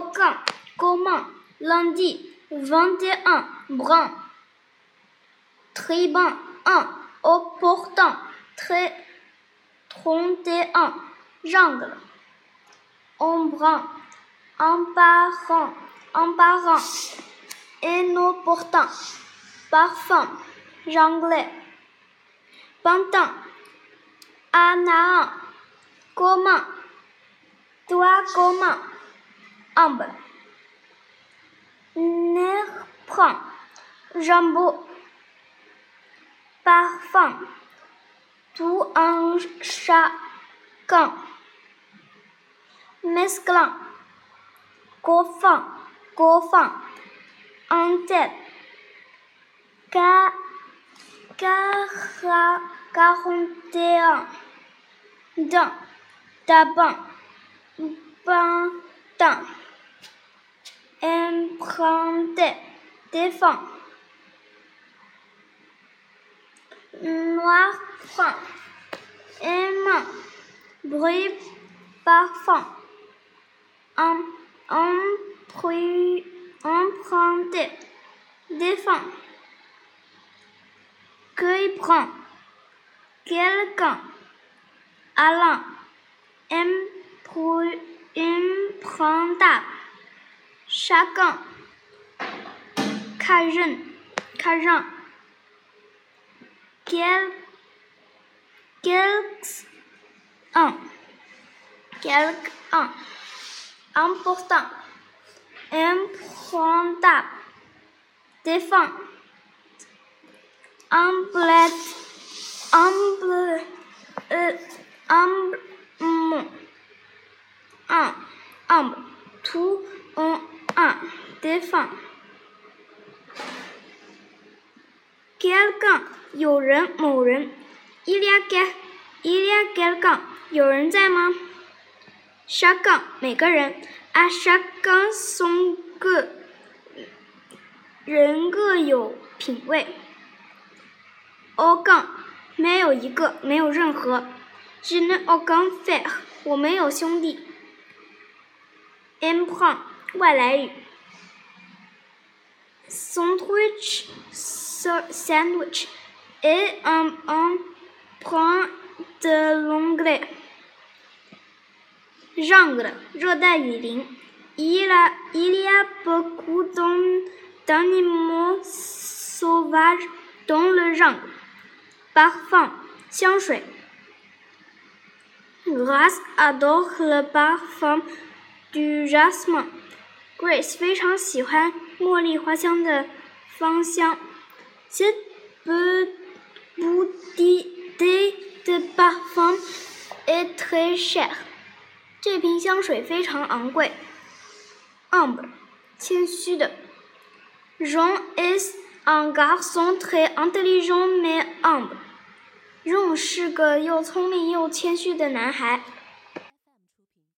aucun, commun, lundi, vingt et un, brun, tribun, un, opportun, très, trente et un, jungle, embrun, embarras, embarras, inopportun, parfum, jungle, pantin, anaan, commun, doigt commun, humble, nez jambon, parfum, tout un chacun, mesclin, coffin, coffin, en tête, car, car, quarante et un, d'un, tabac, pantin, emprunté, défend, noir, fin, aimant, bruit, parfum, emprunt, emprunté, défend, cueille, prend, quelqu'un, Alain, impru, imprendable, chacun, Karen, Karin. Quel, quelqu'un, quelqu'un, important, imprenable, défend, emblète, emble, euh, un, tout en un, défend. Get gun，有人，某人。Eli get，Eli 杠有人在吗？Shot gun，每个人。A shotgun 人各有品味。All gun 没有一个，没有任何。只能 all gun far，我没有兄弟。M hung，外来语。，sandwich sandwich est un emprunt de l'anglais jungle 热带雨林，il y a il y a beaucoup d'animaux sauvages dans le jungle parfum 香水，Grace adore le parfum du jasmin Grace 非常喜欢 茉莉花香的芳香。Cette bouteille de parfum est très chère。这瓶香水非常昂贵。Humble，谦虚的。Jean est un garçon très intelligent mais humble。Jean 是个又聪明又谦虚的男孩。